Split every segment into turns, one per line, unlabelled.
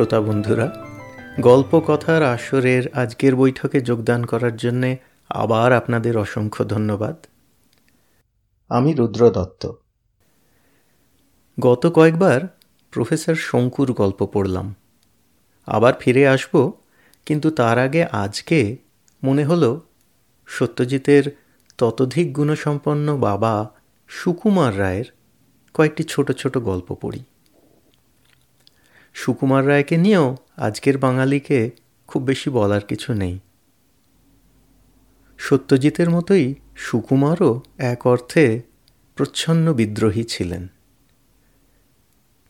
শ্রোতা বন্ধুরা, গল্প কথার আসরের আজকের বৈঠকে যোগদান করার জন্যে আবার আপনাদের অসংখ্য ধন্যবাদ। আমি রুদ্র দত্ত। গত কয়েকবার প্রফেসর শঙ্কুর গল্প পড়লাম। আবার ফিরে আসব, কিন্তু তার আগে আজকে মনে হলো সত্যজিতের ততোধিক গুণসম্পন্ন বাবা সুকুমার রায়ের কয়েকটি ছোট ছোট গল্প পড়ি। সুকুমার রায়কে নিয়েও আজকের বাঙালিকে খুব বেশি বলার কিছু নেই। সত্যজিতের মতোই সুকুমারও এক অর্থে প্রচ্ছন্ন বিদ্রোহী ছিলেন।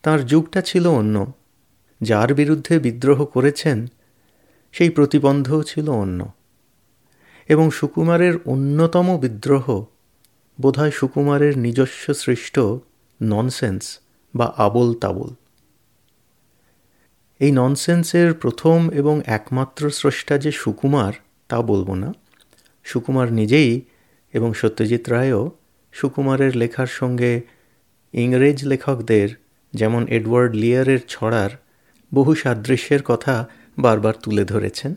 তার যুগটা ছিল অন্য। যার বিরুদ্ধে বিদ্রোহ করেছেন, সেই প্রতিবন্ধও ছিল অন্য। এবং সুকুমারের অন্যতম বিদ্রোহ বোধহয় সুকুমারের নিজস্ব সৃষ্ট ননসেন্স বা আবল তাবল এই ননসেন্সের প্রথম এবং একমাত্র স্রষ্টা যে সুকুমার, তা বলব না। সুকুমার নিজেই এবং সত্যজিৎ রায়ও সুকুমারের লেখার সঙ্গে ইংরেজ লেখকদের, যেমন এডওয়ার্ড লিয়ারের ছড়ার, বহু সাদৃশ্যের কথা বারবার তুলে ধরেছেন।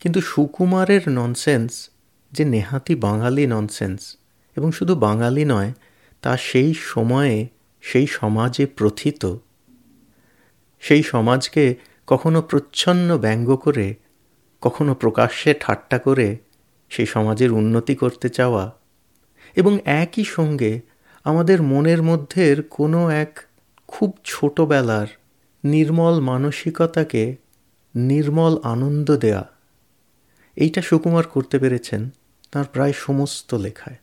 কিন্তু সুকুমারের ননসেন্স যে নেহাতি বাঙালি ননসেন্স এবং শুধু বাঙালি নয়, তা সেই সময়ে, সেই সমাজে প্রথিত সেই সমাজকে কখনো প্রচ্ছন্ন ব্যঙ্গ করে, কখনো প্রকাশ্যে ঠাট্টা করে সেই সমাজের উন্নতি করতে চাওয়া। এবং একই সঙ্গে আমাদের মনের মধ্যের কোনো এক খুব ছোটবেলার নির্মল মানসিকতাকে নির্মল আনন্দ দেয়া। এইটা সুকুমার করতে পেরেছেন তার প্রায় সমস্ত লেখায়।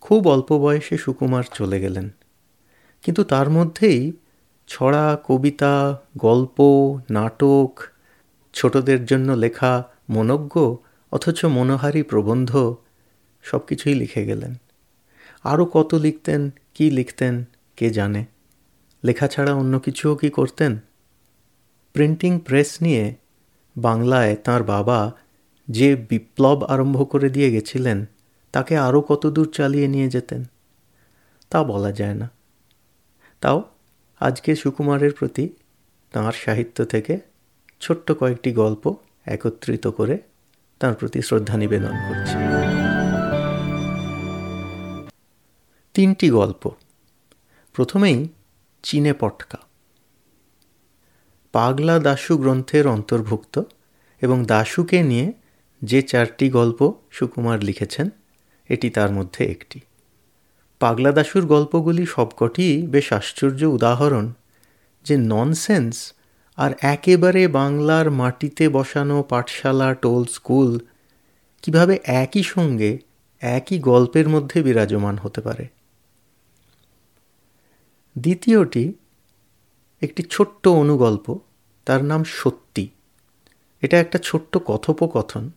খুব অল্প বয়সে সুকুমার চলে গেলেন। কিন্তু তার মধ্যেই ছড়া, কবিতা, গল্প, নাটক, ছোটদের জন্য লেখা মনজ্ঞ অথচ মনোহারী প্রবন্ধ সব কিছুই লিখে গেলেন। আরও কত লিখতেন, কি লিখতেন, কে জানে? লেখা ছাড়া অন্য কিছুও কি করতেন? প্রিন্টিং প্রেস নিয়ে বাংলায় তার বাবা যে বিপ্লব আরম্ভ করে দিয়ে গেছিলেন, তাকে আরও কতদূর চালিয়ে নিয়ে যেতেন? তা বলা যায় না। তাও আজকে সুকুমারের প্রতি তাঁর সাহিত্য থেকে ছোট্ট কয়েকটি গল্প একত্রিত করে তার প্রতি শ্রদ্ধা নিবেদন করছি। তিনটি গল্প। প্রথমেই চীনে পটকা। পাগলা দাশু গ্রন্থের অন্তর্ভুক্ত এবং দাশুকে নিয়ে যে চারটি গল্প সুকুমার লিখেছেন, এটি তার মধ্যে একটি। পাগলা দাশুর গল্পগুলি সবকটি বেশ আশ্চর্য উদাহরণ, যে ননসেন্স আর একেবারে বাংলার মাটিতে বসানো পাঠশালা টোল স্কুল কীভাবে একই সঙ্গে একই গল্পের মধ্যে বিরাজমান হতে পারে। দ্বিতীয়টি একটি ছোট্ট অনুগল্প, তার নাম সত্যি। এটা একটা ছোট্ট কথোপকথন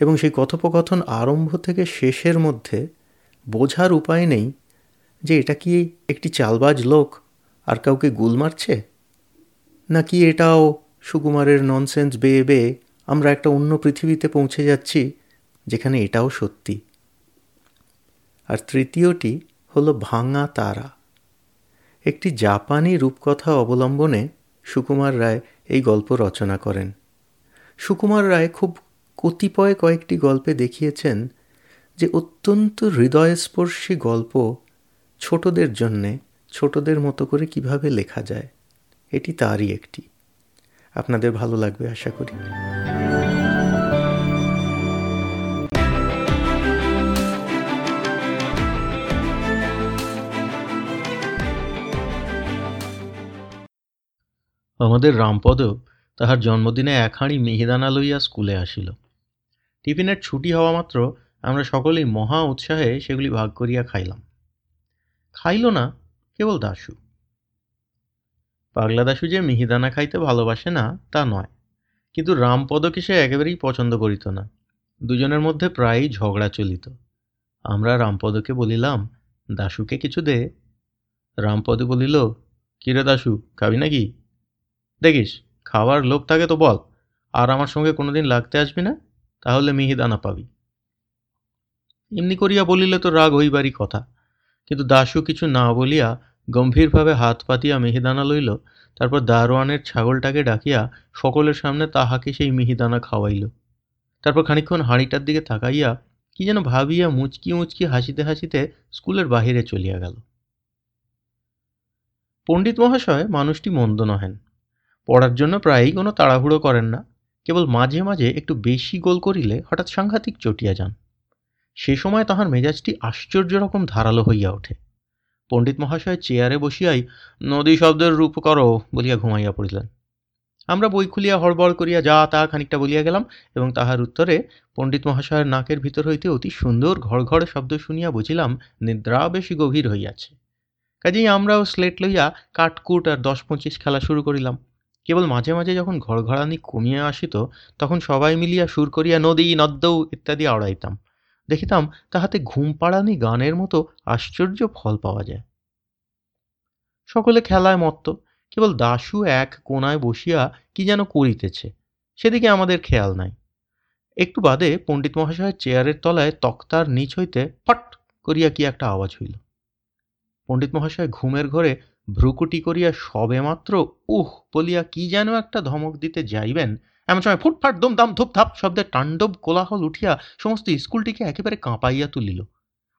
এবং সেই কথোপকথন আরম্ভ থেকে শেষের মধ্যে বোঝার উপায় নেই যে এটা কি একটি চালবাজ লোক আর কাউকে গুল মারছে? নাকি এটাও সুকুমারের ননসেন্স বেয়ে বেয়ে আমরা একটা অন্য পৃথিবীতে পৌঁছে যাচ্ছি যেখানে এটাও সত্যি? আর তৃতীয়টি হলো ভাঙা তারা। একটি জাপানি রূপকথা অবলম্বনে সুকুমার রায় এই গল্প রচনা করেন। সুকুমার রায় খুব কতিপয় কয়েকটি গল্পে দেখিয়েছেন যে অত্যন্ত হৃদয়স্পর্শী গল্প ছোটদের জন্যে, ছোটদের মতো করে কীভাবে লেখা যায়, এটি তারই একটি। আপনাদের ভালো লাগবে আশা করি।
আমাদের রামপদ তাহার জন্মদিনে এক হাঁড়ি মিহিদানা লইয়া স্কুলে আসিল। টিফিনের ছুটি হওয়া মাত্র আমরা সকলেই মহা উৎসাহে সেগুলি ভাগ করিয়া খাইলাম। খাইল না, কেবল দাশু পাগলা দাশু যে মিহিদানা খাইতে ভালোবাসে না, তা নয়। কিন্তু রামপদকে সে একেবারেই পছন্দ করিত না। দুজনের মধ্যে প্রায়ই ঝগড়া চলিত। আমরা রামপদকে বলিলাম দাশুকে কিছু দে। রামপদ বলিল, কিরে দাশু খাবি নাকি? দেখিস, খাওয়ার লোক থাকে তো বল, আর আমার সঙ্গে কোনোদিন লাগতে আসবি না? তাহলে মিহিদানা পাবি। এমনি করিয়া বলিলে তো রাগ হইবারই কথা। কিন্তু দাশু কিছু না বলিয়া গম্ভীরভাবে হাত পাতিয়া মিহিদানা লইল, তারপর দারোয়ানের ছাগলটাকে ডাকিয়া সকলের সামনে তাহাকে সেই মিহিদানা খাওয়াইল। তারপর খানিক্ষণ হাঁড়িটার দিকে তাকাইয়া কি যেন ভাবিয়া মুচকি মুচকি হাসিতে হাসিতে স্কুলের বাহিরে চলিয়া গেল। পণ্ডিত মহাশয়, মানুষটি মন্দ নহেন। পড়ার জন্য প্রায়ই কোনো তাড়াহুড়ো করেন না। কেবল মাঝে মাঝে একটু বেশি গোল করিলে হঠাৎ সাংঘাতিক চটিয়া যান। সে সময় তাহার মেজাজটি আশ্চর্য রকম ধারালো হইয়া ওঠে। পণ্ডিত মহাশয় চেয়ারে বসিয়াই, নদী শব্দের রূপ করো বলিয়া ঘুমাইয়া পড়িলেন। আমরা বই খুলিয়া হড়বড় করিয়া যা তা খানিকটা বলিয়া গেলাম এবং তাহার উত্তরে পণ্ডিত মহাশয়ের নাকের ভিতর হইতে অতি সুন্দর ঘর শব্দ শুনিয়া বুঝিলাম, নিদ্রা বেশি গভীর হইয়াছে। কাজেই আমরাও স্লেট লইয়া কাটকুট আর দশ পঁচিশ খেলা শুরু করিলাম। কেবল মাঝে মাঝে যখন ঘরঘরানি কমিয়া আসিত, তখন সবাই মিলিয়া সুর করিয়া, নদী, নদ্দৌ ইত্যাদি আওড়াইতাম। দেখিতাম তাহাতে ঘুম পাড়ানি গানের মতো আশ্চর্য ফল পাওয়া যায়। সকলে খেলায় মত্ত, কেবল দাশু এক কোনায় বসিয়া কি যেন করিতেছে, সেদিকে আমাদের খেয়াল নাই। একটু বাদে পণ্ডিত মহাশয়ের চেয়ারের তলায় তক্তার নিচ হইতে ফট করিয়া কি একটা আওয়াজ হইল। পণ্ডিত মহাশয় ঘুমের ঘরে ভ্রুকুটি করিয়া সবে মাত্র উহ বলিয়া কি যেন একটা ধমক দিতে যাইবেন এমন সময় ফুটফাট দুমদাম ধূপধাপ শব্দে তাণ্ডব কোলাহল উঠিয়া সমস্ত স্কুলটিকে একেবারে কাঁপাইয়া তুলিল।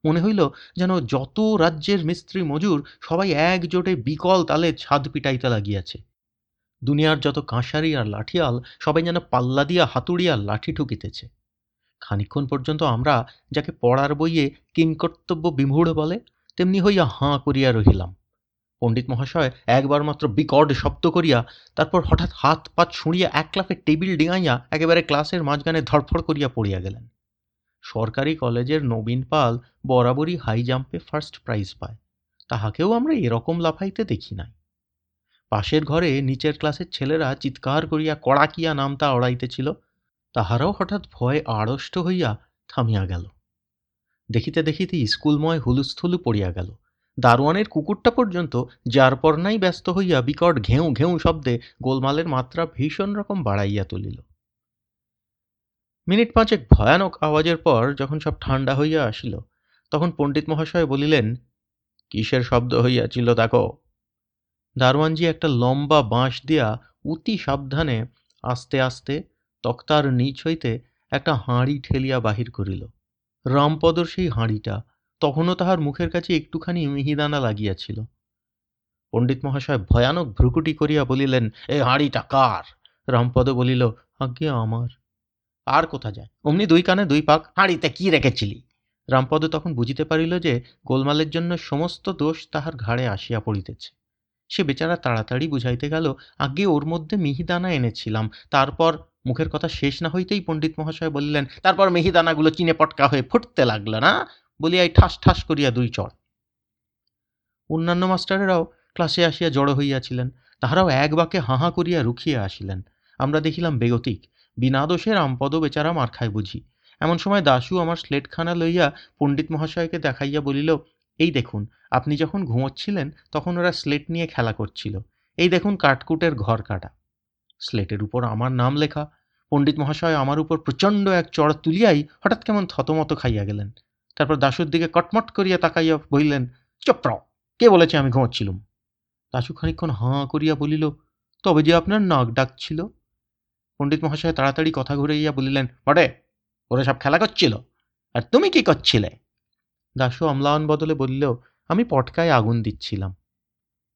মনে হইল যেন যত রাজ্যের মিস্ত্রি মজুর সবাই একজোটে বিকল তালে ছাদ পিটাইতে লাগিয়াছে। দুনিয়ার যত কাঁসারি আর লাঠিয়াল সবাই যেন পাল্লা দিয়া হাতুড়িয়া লাঠি ঠুকিতেছে। খানিক্ষণ পর্যন্ত আমরা, যাকে পড়ার বইয়ে কিংকর্তব্য বিমূঢ় বলে, তেমনি হইয়া হাঁ করিয়া রহিলাম। পণ্ডিত মহাশয় একবার মাত্র বিকট শব্দ করিয়া তারপর হঠাৎ হাত পাত ছুঁড়িয়া এক লাফে টেবিল ডিঙাইয়া একেবারে ক্লাসের মাঝখানে ধরফড় করিয়া পড়িয়া গেলেন। সরকারি কলেজের নবীন পাল বরাবরই হাই জাম্পে ফার্স্ট প্রাইজ পায়। তাহাকেও আমরা এরকম লাফাইতে দেখি নাই। পাশের ঘরে নিচের ক্লাসের ছেলেরা চিৎকার করিয়া কড়াকিয়া নামতা অড়াইতেছিল। তাহারাও হঠাৎ ভয়ে আড়ষ্ট হইয়া থামিয়া গেল। দেখিতে দেখিতে স্কুলময় হুলুস্থুলু পড়িয়া গেল। দারোয়ানের কুকুরটা পর্যন্ত যার পর নাই ব্যস্ত হইয়া বিকট ঘেউ ঘেউ শব্দে গোলমালের মাত্রা ভীষণ রকম বাড়াইয়া তুলিল। মিনিট পাঁচেক ভয়ানক আওয়াজের পর যখন সব ঠান্ডা হইয়া আসিল, তখন পণ্ডিত মহাশয় বলিলেন, কিসের শব্দ হইয়াছিল দেখো দারোয়ানজি একটা লম্বা বাঁশ দিয়া অতি সাবধানে আস্তে আস্তে তক্তার নিচ হইতে একটা হাঁড়ি ঠেলিয়া বাহির করিল। রামপদর সেই হাঁড়িটা তখনও তাহার মুখের কাছে একটুখানি মিহিদানা লাগিয়াছিল। পণ্ডিত মহাশয় ভয়ানক ভ্রুকুটি করিয়া বলিলেন, এ হাঁড়িটা কার? রামপদ বলিল, আজ্ঞে আমার। আর কোথা যায়? অমনি দুই কানে দুই পাক, হাঁড়িতে কি রেখেছিলি? রামপদ তখন বুঝিতে পারিল যে, গোলমালের জন্য সমস্ত দোষ তাহার ঘাড়ে আসিয়া পড়িতেছে। সে বেচারা তাড়াতাড়ি বুঝাইতে গেল আগে ওর মধ্যে মিহিদানা এনেছিলাম। তারপর মুখের কথা শেষ না হইতেই পণ্ডিত মহাশয় বললেন, তারপর মিহিদানাগুলো চিনে পটকা হয়ে ফুটতে লাগল না? বলিয়াই ঠাস ঠাস করিয়া দুই চড় অন্যান্য মাস্টারেরাও ক্লাসে আসিয়া জড়ো হইয়াছিলেন, তাহারাও এক বাকে হাঁ করিয়া রুখিয়া আসিলেন। আমরা দেখিলাম বেগতিক, বিনা দোষে রামপদ বেচারা মার খায় বুঝি। এমন সময় দাশু আমার স্লেটখানা লইয়া পণ্ডিত মহাশয়কে দেখাইয়া বলিল, এই দেখুন, আপনি যখন ঘুমোচ্ছিলেন, তখন ওরা স্লেট নিয়ে খেলা করছিল। এই দেখুন কাটকুটের ঘর কাটা। স্লেটের উপর আমার নাম লেখা। পণ্ডিত মহাশয় আমার উপর প্রচণ্ড এক চড় তুলিয়াই হঠাৎ কেমন থতমত খাইয়া গেলেন। তারপর দাশুর দিকে কটমট করিয়া তাকাইয়া বলিলেন চপ্র কে বলেছে আমি ঘুমাচ্ছিলুম? দাশু খানিক্ষণ হাঁ করিয়া বলিল, তবে যে আপনার নাক ডাকছিল? পণ্ডিত মহাশয় তাড়াতাড়ি কথা ঘুরাইয়া বলিলেন, বটে, ওরা সব খেলা করছিল, আর তুমি কি করছিলে? দাশু অম্লায়ন বদলে বলল, আমি পটকায় আগুন দিচ্ছিলাম।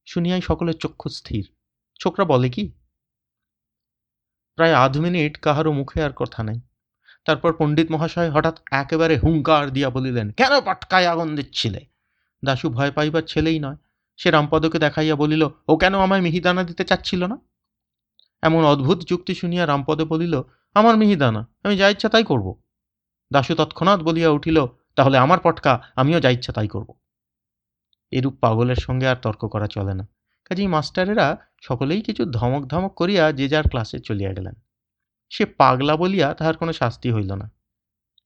শুনিয়াই সকলের চক্ষু স্থির। ছোকরা বলে কি? প্রায় আধ মিনিট কাহারও মুখে আর কথা নাই। তারপর পণ্ডিত মহাশয় হঠাৎ একেবারে হুঙ্কার দিয়া বলিলেন, কেন পটকায় আগুন দিচ্ছিলে? দাশু ভয় পাইবার ছেলেই নয়। সে রামপদকে দেখাইয়া বলিল, ও কেন আমায় মিহিদানা দিতে চাচ্ছিল না? এমন অদ্ভুত যুক্তি শুনিয়া রামপদ বলিল, আমার মিহিদানা, আমি যা ইচ্ছা তাই করব। দাশু তৎক্ষণাৎ বলিয়া উঠিল, তাহলে আমার পটকা, আমিও যা ইচ্ছা তাই করব। এরূপ পাগলের সঙ্গে আর তর্ক করা চলে না। কাজেই মাস্টারেরা সকলেই কিছু ধমক ধমক করিয়া যে যার ক্লাসে চলিয়া গেলেন। সে পাগলা বলিয়া তাহার কোনো শাস্তি হইল না।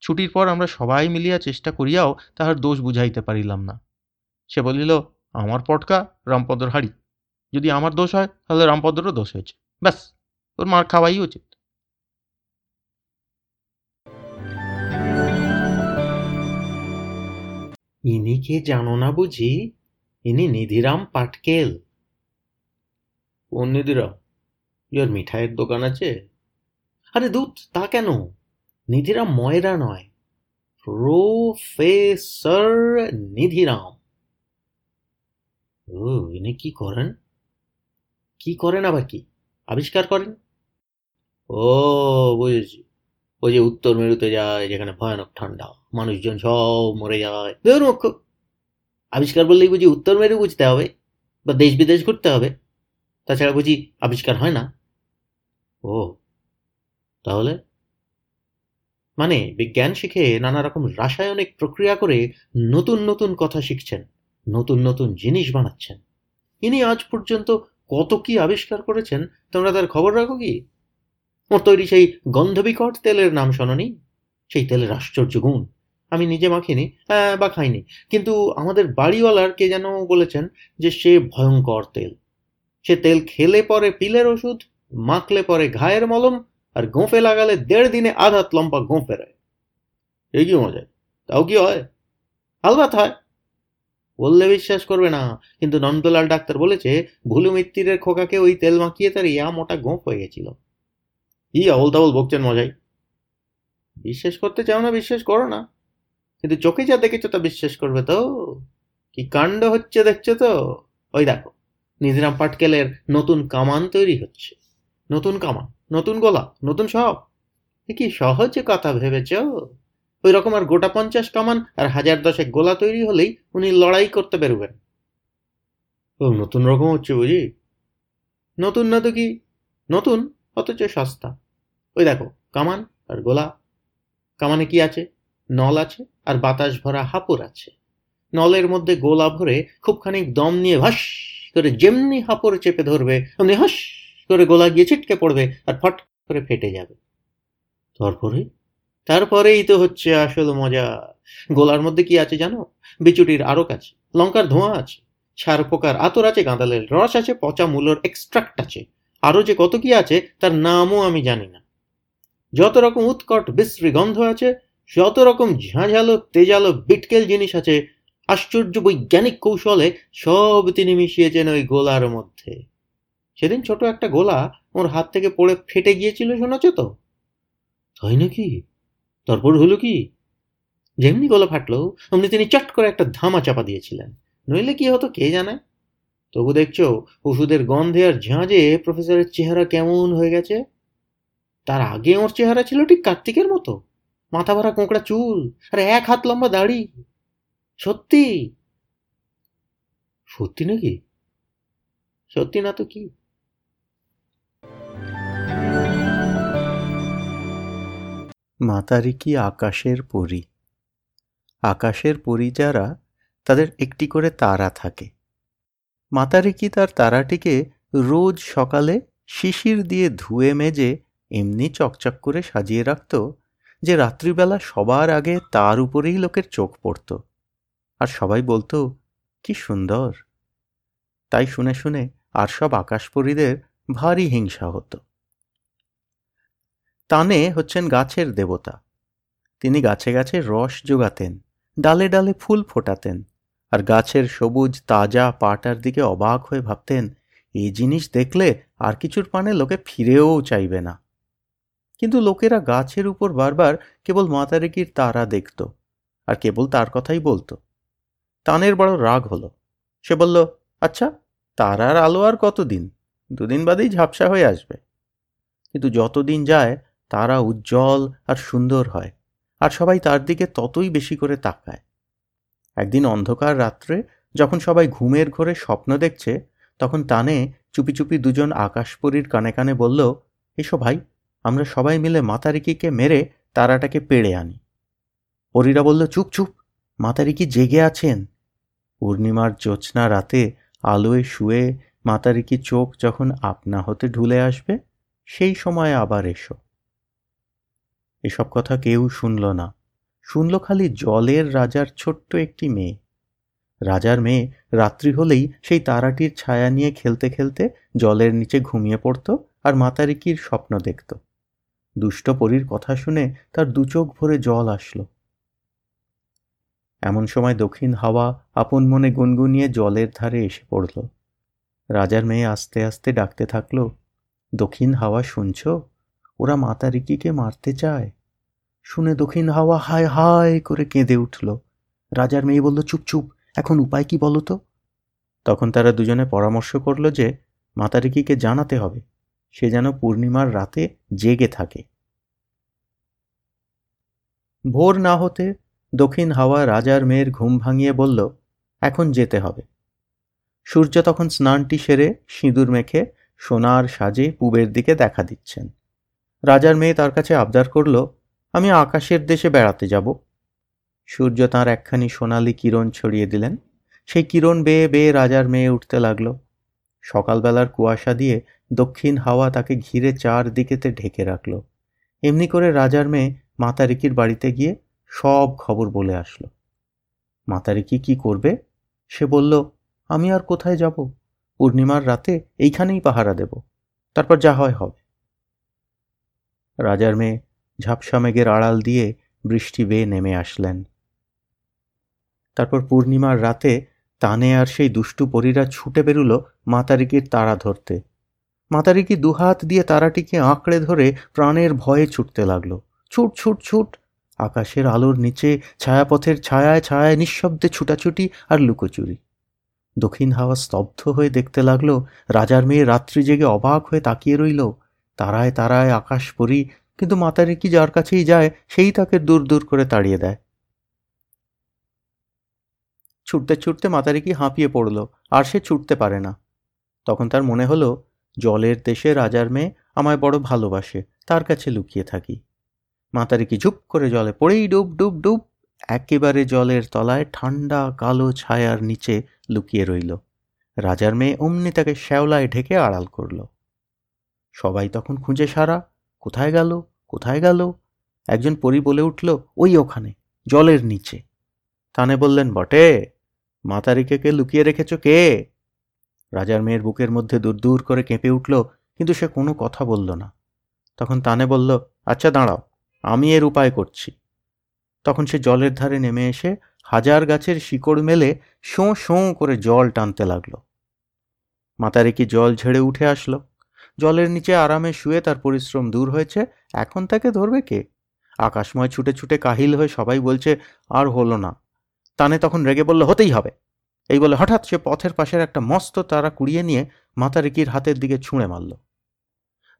ছুটির পর আমরা সবাই মিলিয়া চেষ্টা করিয়াও তাহার দোষ বুঝাইতে পারিলাম না। সে বলিল আমার পটকা রামপদর হাড়ি। যদি আমার দোষ হয় তাহলে রামপদরও দোষ হয়েছে। ব্যাস ওর মার খাওয়াই উচিত।
ইনি কে জানো না বুঝি?
ইনি নিধিরাম পাটকেল। কোন নিধিরাম? ইয়ার মিঠাইয়ের দোকান আছে? আরে দুধ তা কেন? নিধিরাম ময়রা নয়। প্রফেসর নিধিরাম। ও, ইনি কি করেন? কি করেন আবার কি? আবিষ্কার করেন? ও, বুঝেছি। ওই যে উত্তর মেরুতে যায়, যেখানে ভয়ানক ঠান্ডা, মানুষজন সব মরে যায়। ধরুন আবিষ্কার বললেই বুঝি উত্তর মেরু বুঝতে হবে, বা দেশ বিদেশ ঘুরতে হবে। তাছাড়া বুঝি আবিষ্কার হয় না। ও তাহলে? মানে বিজ্ঞান শিখে নানা রকম রাসায়নিক প্রক্রিয়া করে নতুন নতুন কথা শিখছেন, নতুন নতুন জিনিস বানাচ্ছেন। ইনি আজ পর্যন্ত কত কি আবিষ্কার করেছেন, তোমরা তার খবর রাখো কি? ওর তৈরি সেই গন্ধবিকট তেলের নাম শোনি সেই তেলের আশ্চর্য গুণ। আমি নিজে মাখিনি বা খাইনি। কিন্তু আমাদের বাড়িওয়ালার কে যেন বলেছেন যে সে ভয়ঙ্কর তেল। সে তেল খেলে পরে পিলের ওষুধ, মাখলে পরে ঘায়ের মলম আর গোঁফে লাগালে দেড় দিনে আধাত লম্বা গোঁফে রয়। এই কি মজা? তাও কি হয়? আলবাত হয়। বললে বিশ্বাস করবে না, কিন্তু নন্দলাল ডাক্তার বলেছে, ভুলু মিত্তিরের খোকাকে ওই তেল মাখিয়ে তার ইয়া মোটা গোঁফ হয়ে গেছিল। ই আবল তাবল বকছেন মজাই। বিশ্বাস করতে চাও না, বিশ্বাস করো না। কিন্তু চোখে যা দেখেছ তা বিশ্বাস করবে তো। কি কাণ্ড হচ্ছে দেখছ তো? ওই দেখো নিধিরাম পাটকেলের নতুন কামান তৈরি হচ্ছে। নতুন কামান। নতুন গলা, নতুন সব। কি সহজে কথা ভেবেছ? ওই রকম আর গোটা পঞ্চাশ কামান আর হাজার দশেক গোলা তৈরি হলেই উনি লড়াই করতে বেরোবেন। ও, নতুন রকম হচ্ছে বুঝি? নতুন না তো কি? নতুন, অথচ সস্তা। ওই দেখো, কামান আর গোলা। কামানে কি আছে? নল আছে আর বাতাস ভরা হাপুর আছে। নলের মধ্যে গোলা ভরে খুব খানিক দম নিয়ে ভাস করে যেমনি হাপড় চেপে ধরবে অমনি হাস করে গোলা গিয়ে ছিটকে পড়বে আর ফট করে ফেটে যাবে। তারপরে, তারপরেই তো হচ্ছে আসল মজা। গোলার মধ্যে কি আছে জানো? বিচুটির আরও কাছে। লঙ্কার ধোঁয়া আছে। ছার পোকার আতর আছে, গাঁদালের রস আছে, পচা মূলর এক্সট্রাক্ট আছে। আরও যে কত কি আছে, তার নামও আমি জানি না। যত রকম উৎকট, বিশ্রী গন্ধ আছে, যত রকম ঝাঁঝালো, তেজালো, বিটকেল জিনিস আছে, আশ্চর্য বৈজ্ঞানিক কৌশলে সব তিনি মিশিয়েছেন ওই গোলার মধ্যে। সেদিন ছোট একটা গোলা ওর হাত থেকে পড়ে ফেটে গিয়েছিল শোনাছ তো? তাই নাকি? তারপর হলো কি? যেমনি গোলা ফাটলো, অমনি তিনি চট করে একটা ধামা চাপা দিয়েছিলেন। নইলে কি হতো, কে জানে? তবু দেখছ, ওষুধের গন্ধে আর ঝাঁঝে প্রফেসরের চেহারা কেমন হয়ে গেছে। তার আগে ওর চেহারা ছিল ঠিক কার্তিকের মতো। মাথা ভরা কোঁকড়া চুল, আর এক হাত লম্বা দাড়ি। সত্যি? সত্যি নাকি? সত্যি না তো কি?
মাতারি কি আকাশের পরী? আকাশের পরী যারা, তাদের একটি করে তারা থাকে। মাতারি কি তার তারাটিকে রোজ সকালে শিশির দিয়ে ধুয়ে মেজে এমনি চকচক করে সাজিয়ে রাখত, যে রাত্রিবেলা সবার আগে তার উপরেই লোকের চোখ পড়ত। আর সবাই বলতো, কি সুন্দর! তাই শুনে শুনে আর সব আকাশপরীদের ভারী হিংসা হতো। তানে হচ্ছেন গাছের দেবতা। তিনি গাছে গাছে রস যোগাতেন, ডালে ডালে ফুল ফোটাতেন, আর গাছের সবুজ তাজা পাটার দিকে অবাক হয়ে ভাবতেন, এই জিনিস দেখলে আর কিছুর পানে লোকে ফিরেও চাইবে না। কিন্তু লোকেরা গাছের উপর বারবার কেবল মাতারেকির তারা দেখত, আর কেবল তার কথাই বলতো। তানের বড় রাগ হলো। সে বলল আচ্ছা তারার আলো আর কতদিন? দুদিন বাদেই ঝাপসা হয়ে আসবে। কিন্তু যতদিন যায় তারা উজ্জ্বল আর সুন্দর হয়, আর সবাই তার দিকে ততই বেশি করে তাকায়। একদিন অন্ধকার রাত্রে যখন সবাই ঘুমের ঘরে স্বপ্ন দেখছে, তখন তানে চুপি চুপি দুজন আকাশপরীর কানে কানে বলল, এসো ভাই, আমরা সবাই মিলে মাতারিকিকে মেরে তারাটাকে পেড়ে আনি। পরীরা বলল, চুপ চুপ, মাতারিকি জেগে আছেন। পূর্ণিমার জ্যোৎস্না রাতে আলোয় শুয়ে মাতারিকি চোখ যখন আপনা হতে ঢুলে আসবে, সেই সময় আবার এসো। এসব কথা কেউ শুনল না। শুনল খালি জলের রাজার ছোট্ট একটি মেয়ে। রাজার মেয়ে রাত্রি হলেই সেই তারাটির ছায়া নিয়ে খেলতে খেলতে জলের নিচে ঘুমিয়ে পড়ত আর মাতারিকির স্বপ্ন দেখত। দুষ্ট পরীর কথা শুনে তার দু চোখ ভরে জল আসলো। এমন সময় দক্ষিণ হাওয়া আপন মনে গুনগুনিয়ে জলের ধারে এসে পড়ল। রাজার মেয়ে আস্তে আস্তে ডাকতে থাকল, দক্ষিণ হাওয়া শুনছ? ওরা মাতা রিকিকে মারতে চায়। শুনে দক্ষিণ হাওয়া হায় হায় করে কেঁদে উঠল। রাজার মেয়ে বলল, চুপ চুপ, এখন উপায় কি বলো তো? তখন তারা দুজনে পরামর্শ করল যে, মাতা রিকিকে জানাতে হবে, সে যেন পূর্ণিমার রাতে জেগে থাকে। ভোর না হতে দক্ষিণ হাওয়া রাজার মেয়ের ঘুম ভাঙিয়ে বলল, এখন যেতে হবে। সূর্য তখন স্নানটি সেরে সিঁদুর মেখে সোনার সাজে পূবের দিকে দেখা দিচ্ছেন। রাজার মেয়ে তার কাছে আবদার করল, আমি আকাশের দেশে বেড়াতে যাব। সূর্য তাঁর একখানি সোনালি কিরণ ছড়িয়ে দিলেন। সেই কিরণ বেয়ে বেয়ে রাজার মেয়ে উঠতে লাগল। সকালবেলার কুয়াশা দিয়ে দক্ষিণ হাওয়া তাকে ঘিরে চার দিকেতে ঢেকে রাখল। এমনি করে রাজার মেয়ে মাতারিকির বাড়িতে গিয়ে সব খবর বলে আসলো। মাতারিকি কি করবে? সে বলল, আমি আর কোথায় যাব? পূর্ণিমার রাতে এইখানেই পাহারা দেব। তারপর যা হয় হবে। রাজার মেয়ে ঝাপসা মেঘের আড়াল দিয়ে বৃষ্টি বেয়ে নেমে আসলেন। তারপর পূর্ণিমার রাতে তানে আর সেই দুষ্টু পরীরা ছুটে বেরুল মাতারিকির তারা ধরতে। মাতারিকি দুহাত দিয়ে তারাটিকে আঁকড়ে ধরে প্রাণের ভয়ে ছুটতে লাগল। ছুট ছুট ছুট। আকাশের আলোর নিচে ছায়াপথের ছায়ায় ছায়ায় নিঃশব্দে ছুটাছুটি আর লুকোচুরি। দক্ষিণ হাওয়া স্তব্ধ হয়ে দেখতে লাগল, রাজার মেয়ে রাত্রি জেগে অবাক হয়ে তাকিয়ে রইল। তারায় তারায় আকাশ পরি, কিন্তু মাতারিকি যার কাছেই যায়, সেই তাকে দূর দূর করে তাড়িয়ে দেয়। ছুটতে ছুটতে মাতারিকি হাঁপিয়ে পড়ল, আর সে ছুটতে পারে না। তখন তার মনে হলো, জলের দেশে রাজার মেয়ে আমায় বড় ভালোবাসে, তার কাছে লুকিয়ে থাকি। মাতারিকি ঝুপ করে জলে পড়েই ডুব ডুব ডুব একেবারে জলের তলায় ঠান্ডা কালো ছায়ার নিচে লুকিয়ে রইল। রাজার মেয়ে অমনি তাকে শ্যাওলায় ঢেকে আড়াল করল। সবাই তখন খুঁজে সারা, কোথায় গেল কোথায় গেল? একজন পরি বলে উঠল, ওই ওখানে, জলের নিচে। তানে বললেন, বটে, মাতারিকে লুকিয়ে রেখেছ কে? রাজার মেয়ের বুকের মধ্যে দূর দূর করে কেঁপে উঠল, কিন্তু সে কোনো কথা বলল না। তখন তানে বলল আচ্ছা দাঁড়াও, আমি এর উপায় করছি। তখন সে জলের ধারে নেমে এসে হাজার গাছের শিকড় মেলে শোঁ শোঁ করে জল টানতে লাগল। মাতারিকি জল ঝেড়ে উঠে আসলো। জলের নিচে আরামে শুয়ে তার পরিশ্রম দূর হয়েছে, এখন তাকে ধরবে কে? আকাশময় ছুটে ছুটে কাহিল হয়ে সবাই বলছে, আর হলো না। তানে তখন রেগে বলল, হতেই হবে। এই বলে হঠাৎ সে পথের পাশের একটা মস্ত তারা কুড়িয়ে নিয়ে মাতারিকির হাতের দিকে ছুঁড়ে মারল।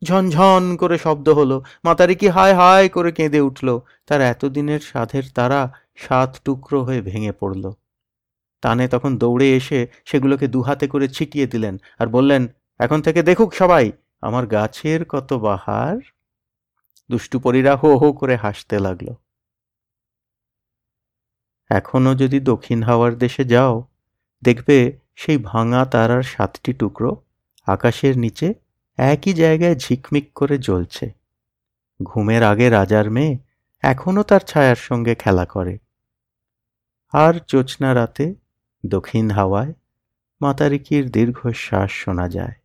ঝনঝন করে শব্দ হলো, মাতারিকি হায় হায় করে কেঁদে উঠল, তার এতদিনের সাধের তারা সাত টুকরো হয়ে ভেঙে পড়ল। তানে তখন দৌড়ে এসে সেগুলোকে দুহাতে করে ছিটিয়ে দিলেন আর বললেন, এখন থেকে দেখুক সবাই আমার গাছের কত বাহার? দুষ্টুপরীরা হো হো করে হাসতে লাগল। এখনও যদি দক্ষিণ হাওয়ার দেশে যাও, দেখবে সেই ভাঙা তারার সাতটি টুকরো আকাশের নিচে একই জায়গায় ঝিকমিক করে জ্বলছে। ঘুমের আগে রাজার মেয়ে এখনও তার ছায়ার সঙ্গে খেলা করে। আর জোৎস্না রাতে দক্ষিণ হাওয়ায় মাতারিকির দীর্ঘশ্বাস শোনা যায়।